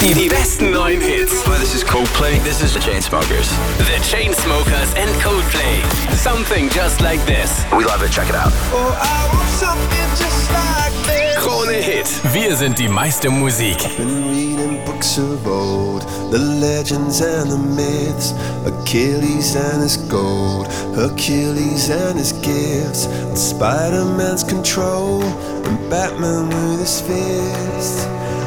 Die besten neuen Hits. Hi, this is Coldplay. This is the Chainsmokers. The Chainsmokers and Coldplay. Something just like this. We love it. Check it out. Oh, I want something just like this. Krone Hit. Wir sind die meiste Musik. Been reading books of old, the legends and the myths, Achilles and his gold, Hercules and his gifts, and Spider-Man's control, and Batman with his fists.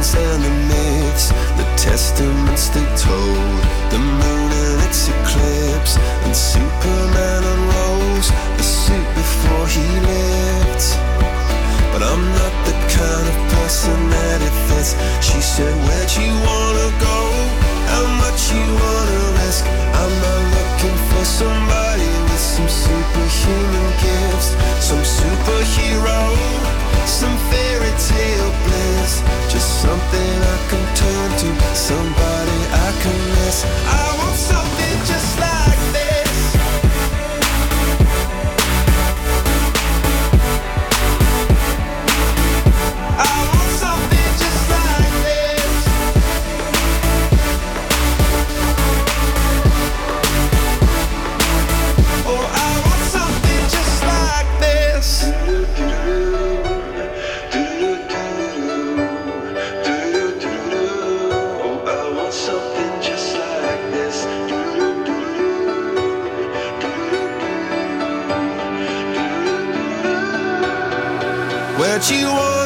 Legends and the myths, the testaments they told, the moon and its eclipse, and Superman unrolls the suit before he lived. But I'm not the kind of person that it fits. She said, Where'd you wanna go? How much you wanna risk? I'm not looking for somebody with some superhuman gifts, some superhero, some fairy tale bliss. Where'd you wanna